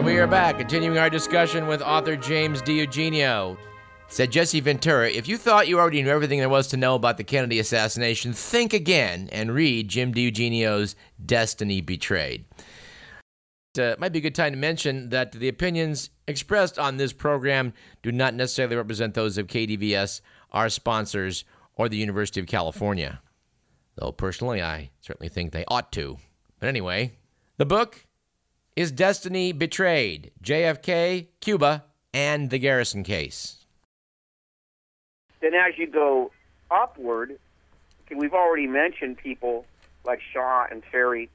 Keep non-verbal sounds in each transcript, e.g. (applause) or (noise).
And we are back, continuing our discussion with author James DiEugenio. Said Jesse Ventura, if you thought you already knew everything there was to know about the Kennedy assassination, think again and read Jim DiEugenio's Destiny Betrayed. It uh, might be a good time to mention that the opinions expressed on this program do not necessarily represent those of KDVS, our sponsors, or the University of California. Though personally, I certainly think they ought to. But anyway, the book is Destiny Betrayed JFK, Cuba, and the Garrison Case. Then, as you go upward, we've already mentioned people like Shaw and Ferrie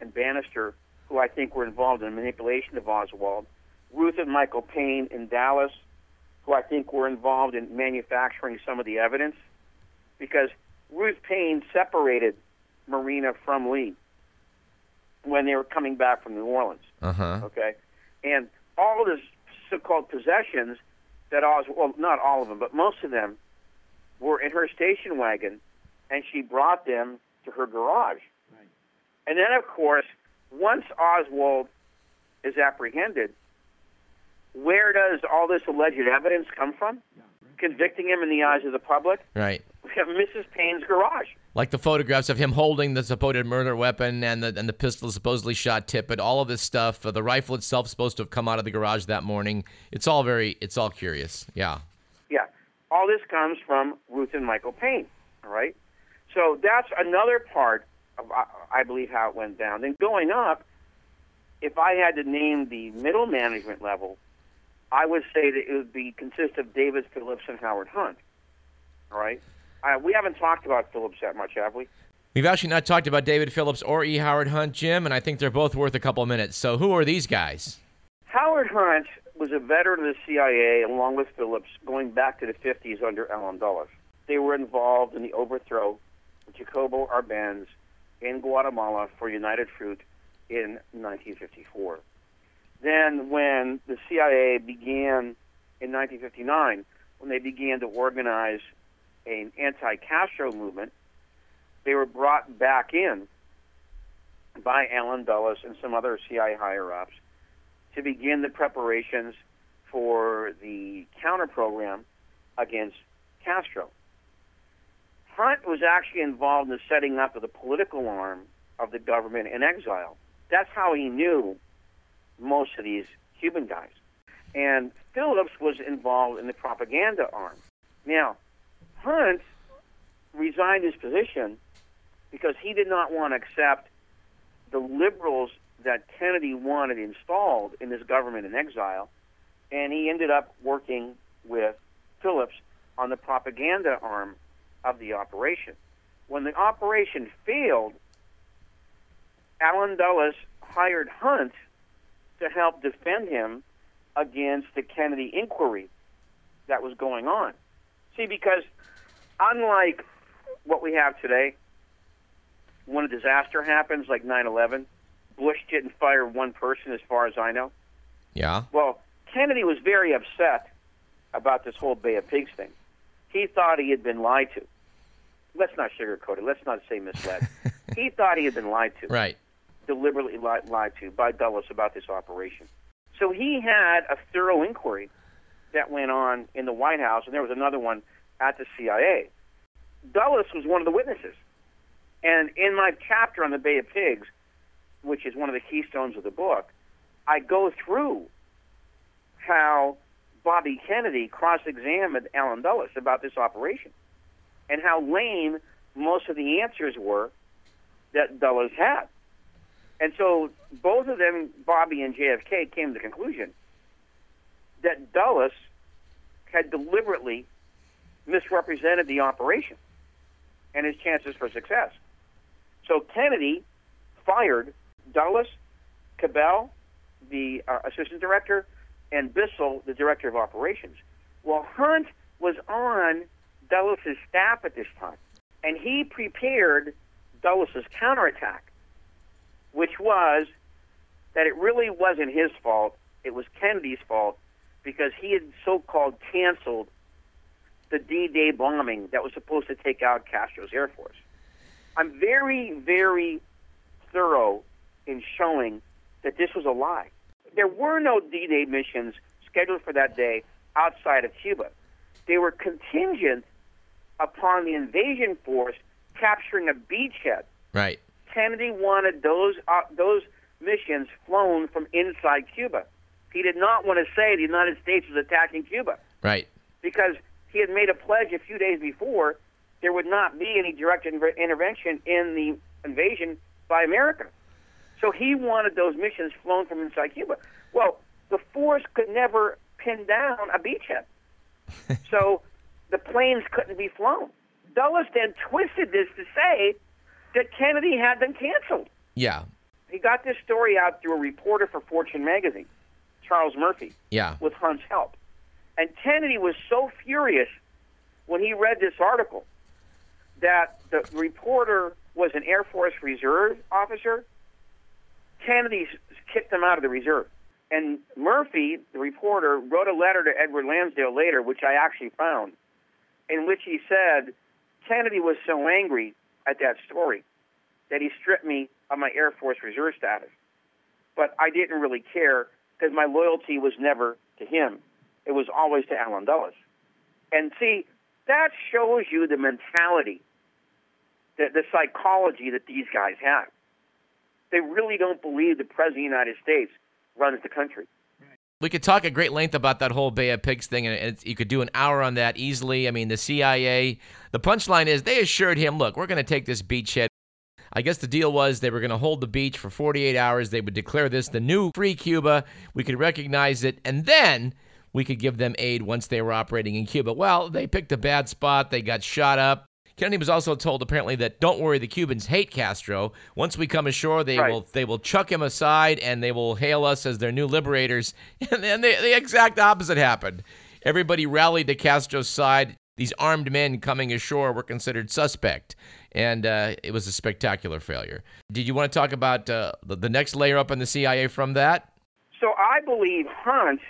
and Banister, who I think were involved in manipulation of Oswald. Ruth and Michael Paine in Dallas, who I think were involved in manufacturing some of the evidence, because Ruth Paine separated Marina from Lee when they were coming back from New Orleans. Uh-huh. Okay, and all of his so-called possessions that Oswald, well, not all of them, but most of them were in her station wagon, and she brought them to her garage. Right. And then, of course, once Oswald is apprehended, where does all this alleged evidence come from? Yeah, right. Convicting him in the eyes of the public? Right. We have Mrs. Paine's garage. Like the photographs of him holding the supposed murder weapon and the and the pistol supposedly shot Tippit, all of this stuff. Uh, the rifle itself supposed to have come out of the garage that morning. It's all very, it's all curious. Yeah. Yeah. All this comes from Ruth and Michael Paine. All right. So that's another part of, I believe, how it went down. Then going up, if I had to name the middle management level, I would say that it would be consist of David Phillips and Howard Hunt. All right. Uh, we haven't talked about Phillips that much, have we? We've actually not talked about David Phillips or E. Howard Hunt, Jim, and I think they're both worth a couple of minutes. So, who are these guys? Howard Hunt was a veteran of the CIA, along with Phillips, going back to the 50s under Allen Dulles. They were involved in the overthrow of Jacobo Arbenz in Guatemala for United Fruit in 1954. Then, when the CIA began in 1959, when they began to organize an anti-Castro movement, they were brought back in by Allen Dulles and some other CIA higher-ups to begin the preparations for the counter program against Castro. Hunt was actually involved in the setting up of the political arm of the government in exile. That's how he knew most of these Cuban guys. And Phillips was involved in the propaganda arm. Now, Hunt resigned his position because he did not want to accept the liberals that Kennedy wanted installed in this government in exile, and he ended up working with Phillips on the propaganda arm of the operation. When the operation failed, Allen Dulles hired Hunt to help defend him against the Kennedy inquiry that was going on. See, because unlike what we have today, when a disaster happens like 9 11, Bush didn't fire one person, as far as I know. Yeah. Well, Kennedy was very upset about this whole Bay of Pigs thing. He thought he had been lied to. Let's not sugarcoat it. Let's not say misled. (laughs) he thought he had been lied to. Right. Deliberately lied, lied to by Dulles about this operation. So he had a thorough inquiry that went on in the White House, and there was another one at the CIA. Dulles was one of the witnesses. And in my chapter on the Bay of Pigs, which is one of the keystones of the book, I go through how Bobby Kennedy cross examined Allen Dulles about this operation and how lame most of the answers were that Dulles had. And so both of them, Bobby and JFK, came to the conclusion that Dulles had deliberately misrepresented the operation and his chances for success. So Kennedy fired Dulles, Cabell, the uh, assistant director, and Bissell, the director of operations. Well, Hunt was on Dulles' staff at this time, and he prepared Dulles' counterattack, which was that it really wasn't his fault, it was Kennedy's fault because he had so-called canceled the D-Day bombing that was supposed to take out Castro's Air Force. I'm very, very thorough in showing that this was a lie. there were no D-Day missions scheduled for that day outside of Cuba. They were contingent upon the invasion force capturing a beachhead. Right. Kennedy wanted those uh, those missions flown from inside Cuba. He did not want to say the United States was attacking Cuba Right. because he had made a pledge a few days before there would not be any direct inter- intervention in the invasion by America. So he wanted those missions flown from inside Cuba. Well, the force could never pin down a beachhead. (laughs) so the planes couldn't be flown. Dulles then twisted this to say that Kennedy had them canceled. Yeah. He got this story out through a reporter for Fortune magazine, Charles Murphy Yeah. with Hunt's help. And Kennedy was so furious when he read this article that the reporter was an Air Force Reserve officer. Kennedy kicked him out of the reserve. And Murphy, the reporter, wrote a letter to Edward Lansdale later, which I actually found, in which he said Kennedy was so angry at that story that he stripped me of my Air Force Reserve status. But I didn't really care because my loyalty was never to him. It was always to Allen Dulles. And see, that shows you the mentality, the, the psychology that these guys have. They really don't believe the President of the United States runs the country. We could talk at great length about that whole Bay of Pigs thing, and you could do an hour on that easily. I mean, the CIA, the punchline is they assured him, look, we're going to take this beachhead. I guess the deal was they were going to hold the beach for 48 hours. They would declare this the new free Cuba. We could recognize it, and then we could give them aid once they were operating in Cuba. Well, they picked a bad spot. They got shot up. Kennedy was also told apparently that don't worry, the Cubans hate Castro. Once we come ashore, they Right. will they will chuck him aside and they will hail us as their new liberators. (laughs) And then the, the exact opposite happened. Everybody rallied to Castro's side. These armed men coming ashore were considered suspect, and uh, it was a spectacular failure. Did you want to talk about uh, the, the next layer up in the CIA from that? So I believe Hunt,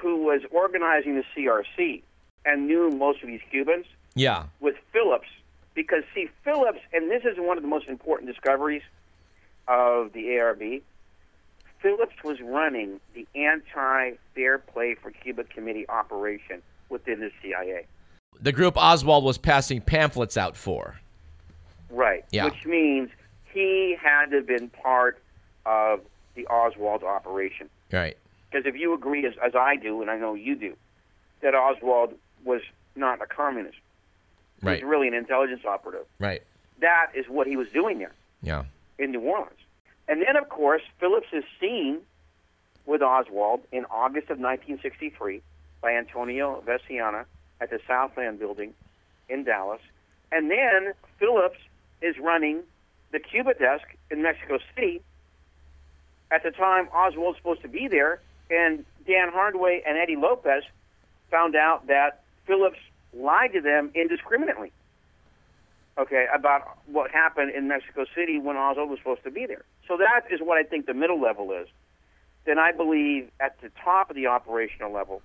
who was organizing the CRC and knew most of these Cubans, Yeah. with Phillips because see Phillips, and this is one of the most important discoveries of the ARB. Phillips was running the anti-fair play for Cuba committee operation within the CIA. The group Oswald was passing pamphlets out for. Right. Yeah. Which means he had to have been part of the Oswald operation. Right. Because if you agree, as, as I do, and I know you do, that Oswald was not a communist, he Right. was really an intelligence operative. Right. That is what he was doing there. Yeah. in New Orleans. And then, of course, Phillips is seen with Oswald in August of 1963 by Antonio Veciana at the Southland Building in Dallas. And then Phillips is running the Cuba desk in Mexico City. At the time, Oswald's supposed to be there, and Dan Hardway and Eddie Lopez found out that Phillips lied to them indiscriminately okay, about what happened in Mexico City when Oswald was supposed to be there. So that is what I think the middle level is. Then I believe at the top of the operational level,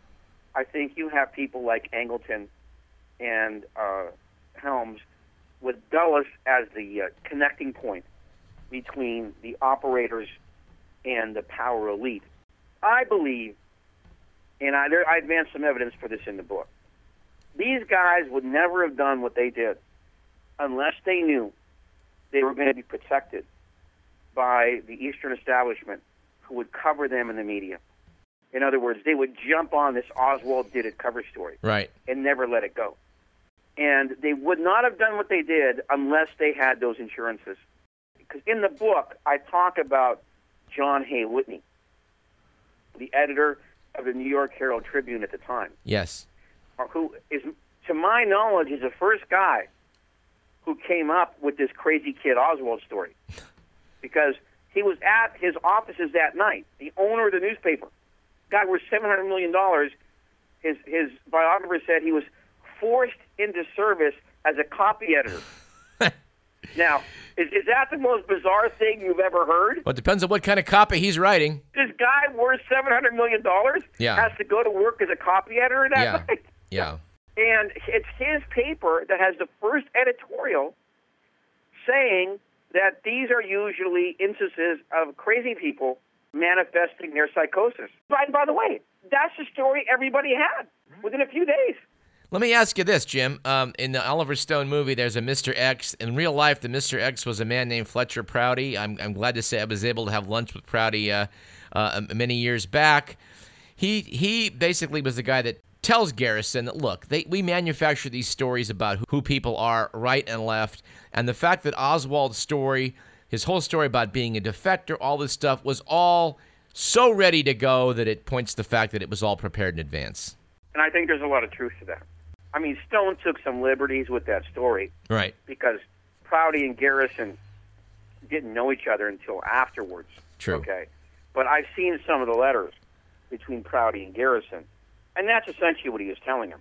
I think you have people like Angleton and uh, Helms with Dulles as the uh, connecting point between the operators and the power elite. I believe, and I, there, I advanced some evidence for this in the book, these guys would never have done what they did unless they knew they were going to be protected by the Eastern establishment who would cover them in the media. In other words, they would jump on this Oswald did it cover story Right. and never let it go. And they would not have done what they did unless they had those insurances. Because in the book, I talk about John Hay Whitney, the editor of the New York Herald Tribune at the time Yes. Uh, who is, to my knowledge, is the first guy who came up with this crazy kid Oswald story, because he was at his offices that night. The owner of the newspaper, guy worth seven hundred million dollars. His his biographer said he was forced into service as a copy editor. (laughs) now, is, is that the most bizarre thing you've ever heard? Well, it depends on what kind of copy he's writing. This guy worth seven hundred million dollars Yeah. has to go to work as a copy editor that Yeah. night. (laughs) Yeah. And it's his paper that has the first editorial saying that these are usually instances of crazy people manifesting their psychosis. By, by the way, that's the story everybody had within a few days. Let me ask you this, Jim. Um, in the Oliver Stone movie, there's a Mr. X. In real life, the Mr. X was a man named Fletcher Prouty. I'm, I'm glad to say I was able to have lunch with Prouty uh, uh, many years back. He he basically was the guy that tells Garrison that look, they, we manufacture these stories about who, who people are, right and left, and the fact that Oswald's story, his whole story about being a defector, all this stuff was all so ready to go that it points to the fact that it was all prepared in advance. And I think there's a lot of truth to that. I mean, Stone took some liberties with that story. Right. Because Prouty and Garrison didn't know each other until afterwards. True. Okay. But I've seen some of the letters between Prouty and Garrison, and that's essentially what he was telling him.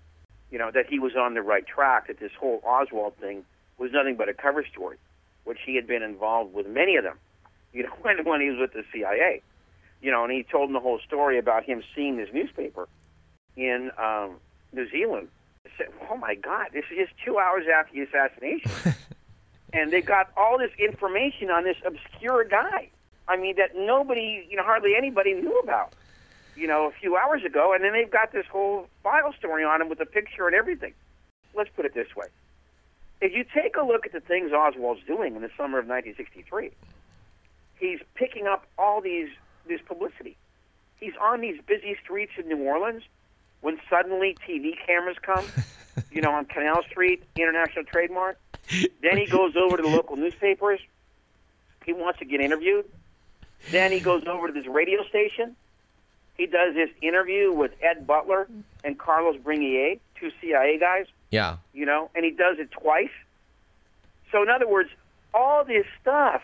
You know, that he was on the right track, that this whole Oswald thing was nothing but a cover story, which he had been involved with many of them, (laughs) you know, when, when he was with the CIA. You know, and he told him the whole story about him seeing this newspaper in um, New Zealand. I said, oh my God, this is just two hours after the assassination. (laughs) and they got all this information on this obscure guy. I mean, that nobody, you know, hardly anybody knew about you know, a few hours ago, and then they've got this whole file story on him with a picture and everything. Let's put it this way. If you take a look at the things Oswald's doing in the summer of 1963, he's picking up all these this publicity. He's on these busy streets in New Orleans when suddenly TV cameras come, (laughs) you know, on Canal Street, International Trade Mart. Then he goes over to the local newspapers. He wants to get interviewed. Then he goes over to this radio station he does this interview with Ed Butler and Carlos Bringuier, two CIA guys. Yeah. You know, and he does it twice. So in other words, all this stuff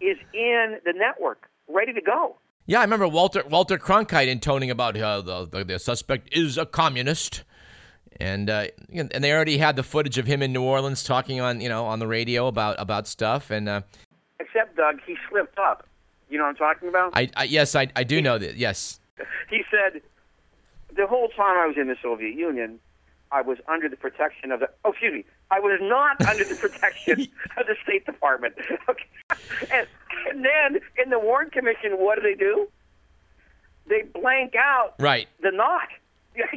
is in the network, ready to go. Yeah, I remember Walter Walter Cronkite intoning about uh, the, the, the suspect is a communist, and uh, and they already had the footage of him in New Orleans talking on you know on the radio about about stuff and. Uh, Except Doug, he slipped up. You know what I'm talking about? I, I yes, I, I do know that. Yes. (laughs) He said the whole time I was in the Soviet Union, I was under the protection of the. Oh, excuse me. I was not under the protection (laughs) of the State Department. Okay. And, and then in the Warren Commission, what do they do? They blank out right the not. (laughs)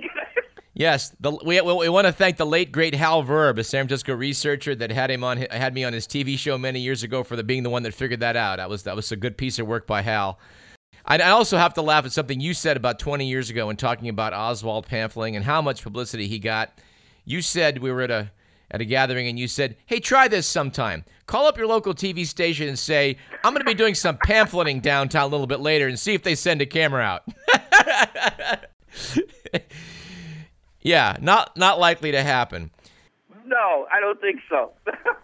Yes, the, we, we want to thank the late great Hal Verb, a San Francisco researcher that had him on had me on his TV show many years ago for the being the one that figured that out. That was that was a good piece of work by Hal. I, also have to laugh at something you said about 20 years ago when talking about Oswald pamphleting and how much publicity he got. You said we were at a at a gathering and you said, "Hey, try this sometime. Call up your local TV station and say I'm going to be doing some pamphleting downtown a little bit later and see if they send a camera out." (laughs) Yeah, not not likely to happen. No, I don't think so.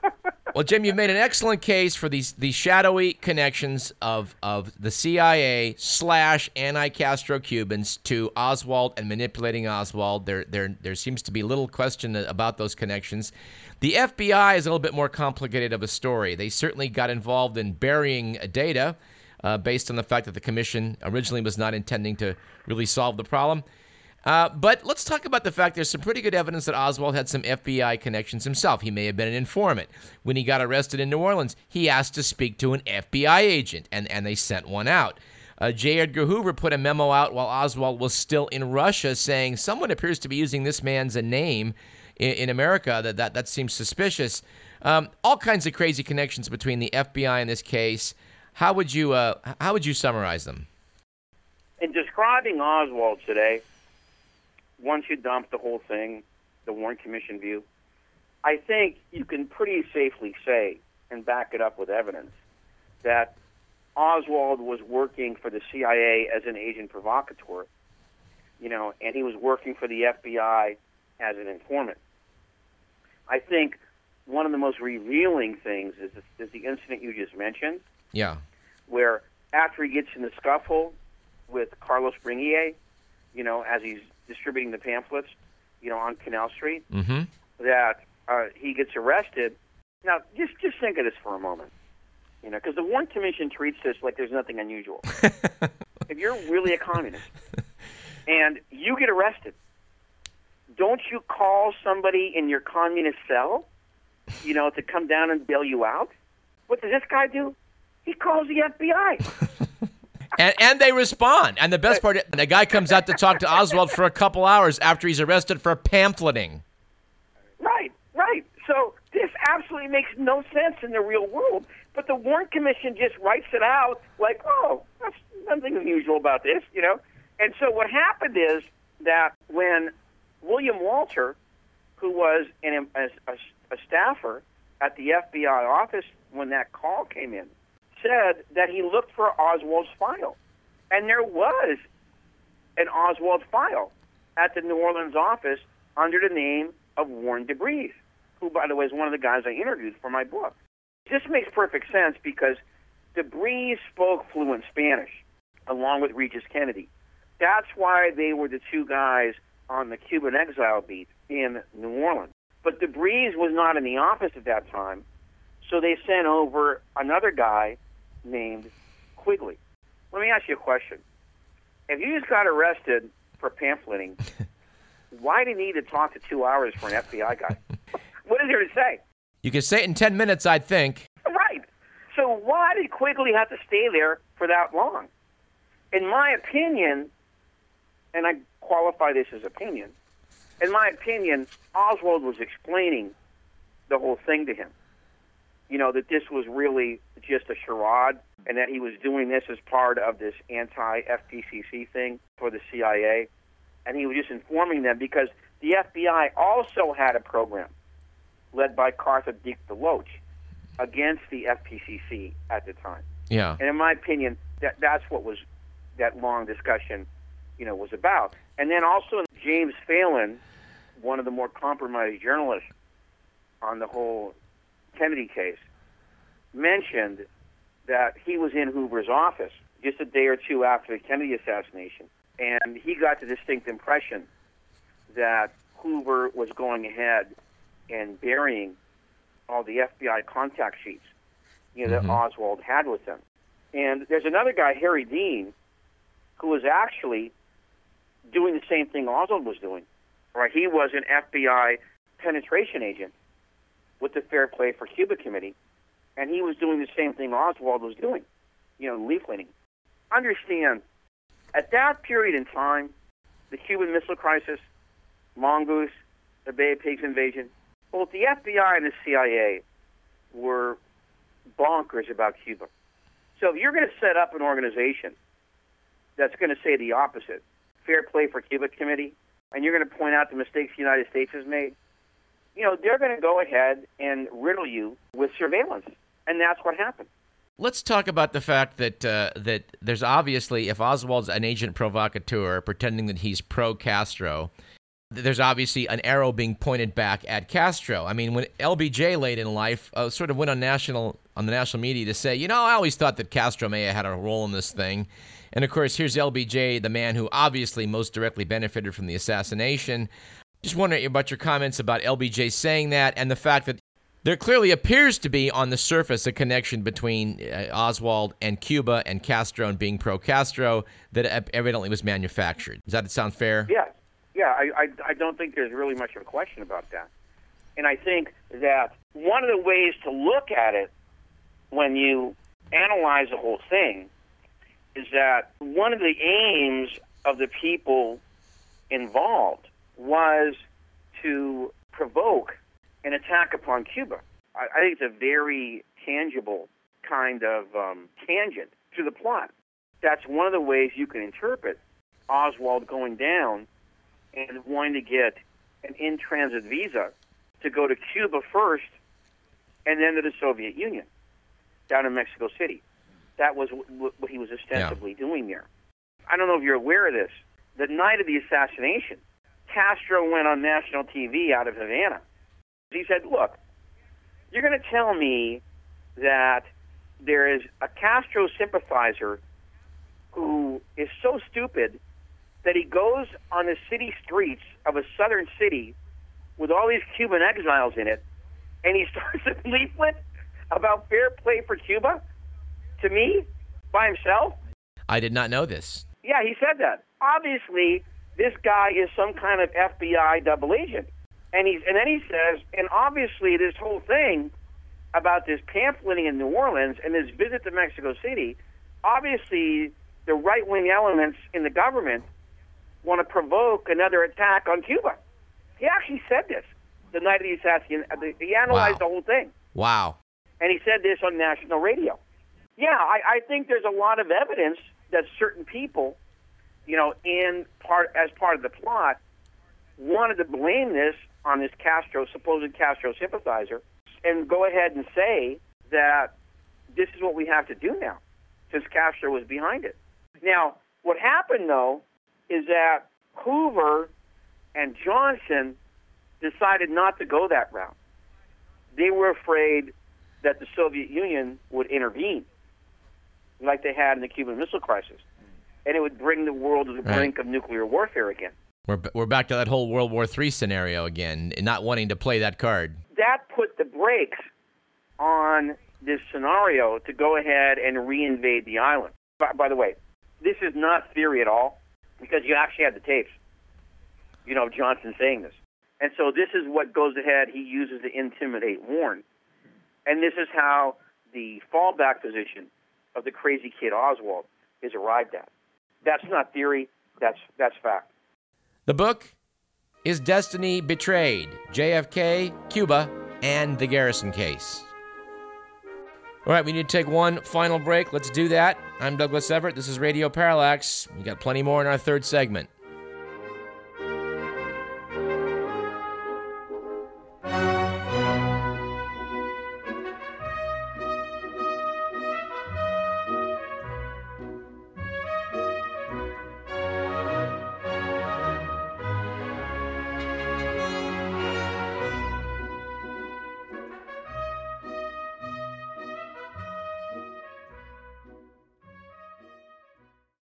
(laughs) well, Jim, you've made an excellent case for these these shadowy connections of of the CIA slash anti-Castro Cubans to Oswald and manipulating Oswald. There there there seems to be little question about those connections. The FBI is a little bit more complicated of a story. They certainly got involved in burying data. Uh, based on the fact that the commission originally was not intending to really solve the problem. Uh, but let's talk about the fact there's some pretty good evidence that Oswald had some FBI connections himself. He may have been an informant. When he got arrested in New Orleans, he asked to speak to an FBI agent, and, and they sent one out. Uh, J. Edgar Hoover put a memo out while Oswald was still in Russia saying someone appears to be using this man's name in, in America. That, that, that seems suspicious. Um, all kinds of crazy connections between the FBI in this case. How would you, uh, how would you summarize them? In describing Oswald today, once you dump the whole thing, the Warren Commission view, I think you can pretty safely say and back it up with evidence that Oswald was working for the CIA as an agent provocateur, you know, and he was working for the FBI as an informant. I think one of the most revealing things is, is the incident you just mentioned. Yeah. Where after he gets in the scuffle with Carlos Bringuier, you know, as he's distributing the pamphlets, you know, on Canal Street, mm-hmm. that uh, he gets arrested. Now, just just think of this for a moment, you know, because the Warren Commission treats this like there's nothing unusual. (laughs) if you're really a communist and you get arrested, don't you call somebody in your communist cell, you know, to come down and bail you out? What does this guy do? He calls the FBI. (laughs) and, and they respond. And the best part, the guy comes out to talk to Oswald for a couple hours after he's arrested for pamphleting. Right, right. So this absolutely makes no sense in the real world. But the Warren Commission just writes it out like, oh, that's nothing unusual about this, you know. And so what happened is that when William Walter, who was an, a, a, a staffer at the FBI office when that call came in, said that he looked for Oswald's file. And there was an Oswald file at the New Orleans office under the name of Warren de Brueys, who, by the way, is one of the guys I interviewed for my book. This makes perfect sense because de Brueys spoke fluent Spanish along with Regis Kennedy. That's why they were the two guys on the Cuban exile beat in New Orleans. But de Brueys was not in the office at that time, so they sent over another guy named Quigley. Let me ask you a question. If you just got arrested for pamphleting, (laughs) why do you need to talk to two hours for an FBI guy? (laughs) what is there to say? You can say it in 10 minutes, I'd think. Right. So why did Quigley have to stay there for that long? In my opinion, and I qualify this as opinion, in my opinion, Oswald was explaining the whole thing to him. You know, that this was really just a charade and that he was doing this as part of this anti FPCC thing for the CIA. And he was just informing them because the FBI also had a program led by Cartha Dick DeLoach against the FPCC at the time. Yeah. And in my opinion, that that's what was that long discussion, you know, was about. And then also James Phelan, one of the more compromised journalists on the whole Kennedy case, mentioned that he was in Hoover's office just a day or two after the Kennedy assassination, and he got the distinct impression that Hoover was going ahead and burying all the FBI contact sheets, you know, Mhm. that Oswald had with them. And there's another guy, Harry Dean, who was actually doing the same thing Oswald was doing. Right? He was an FBI penetration agent with the Fair Play for Cuba Committee, and he was doing the same thing Oswald was doing, you know, leafleting. Understand, at that period in time, the Cuban Missile Crisis, Mongoose, the Bay of Pigs invasion, both the FBI and the CIA were bonkers about Cuba. So if you're going to set up an organization that's going to say the opposite, Fair Play for Cuba Committee, and you're going to point out the mistakes the United States has made, you know, they're going to go ahead and riddle you with surveillance. And that's what happened. Let's talk about the fact that uh, that there's obviously, if Oswald's an agent provocateur pretending that he's pro Castro, there's obviously an arrow being pointed back at Castro. I mean, when LBJ late in life uh, sort of went on national on the national media to say, you know, I always thought that Castro may have had a role in this thing, and of course, here's LBJ, the man who obviously most directly benefited from the assassination. Just wondering about your comments about LBJ saying that and the fact that there clearly appears to be on the surface a connection between uh, Oswald and Cuba and Castro and being pro Castro that evidently was manufactured. Does that sound fair? Yeah, yeah. I, I, I don't think there's really much of a question about that. And I think that one of the ways to look at it when you analyze the whole thing is that one of the aims of the people involved was to provoke an attack upon Cuba. I, I think it's a very tangible kind of um, tangent to the plot. That's one of the ways you can interpret Oswald going down and wanting to get an in transit visa to go to Cuba first and then to the Soviet Union down in Mexico City. That was what he was ostensibly doing there. I don't know if you're aware of this. The night of the assassination, Castro went on national TV out of Havana. He said, Look, you're going to tell me that there is a Castro sympathizer who is so stupid that he goes on the city streets of a southern city with all these Cuban exiles in it, and he (laughs) starts a leaflet about fair play for Cuba to me by himself. I did not know this. Yeah, he said that. Obviously, this guy is some kind of FBI double agent. And he's and then he says, and obviously this whole thing about this pamphleting in New Orleans and this visit to Mexico City, obviously the right wing elements in the government want to provoke another attack on Cuba. He actually said this the night of the assassination. Uh, he analyzed Wow. the whole thing, Wow. and he said this on national radio. Yeah, I, I think there's a lot of evidence that certain people, you know, in part as part of the plot, wanted to blame this on this Castro, supposed Castro sympathizer, and go ahead and say that this is what we have to do now, since Castro was behind it. Now, what happened though is that Hoover and Johnson decided not to go that route. They were afraid that the Soviet Union would intervene, like they had in the Cuban Missile Crisis, and it would bring the world to the Right. brink of nuclear warfare again. We're, we're back to that whole World War III scenario again, not wanting to play that card. That put the brakes on this scenario to go ahead and reinvade the island. By, by the way, this is not theory at all because you actually have the tapes. You know, Johnson saying this. And so this is what goes ahead, he uses to intimidate Warren. And this is how the fallback position of the crazy kid Oswald is arrived at. That's not theory, that's, that's fact. The book is Destiny Betrayed JFK, Cuba, and the Garrison Case. All right, we need to take one final break. Let's do that. I'm Douglas Everett. This is Radio Parallax. We got plenty more in our third segment.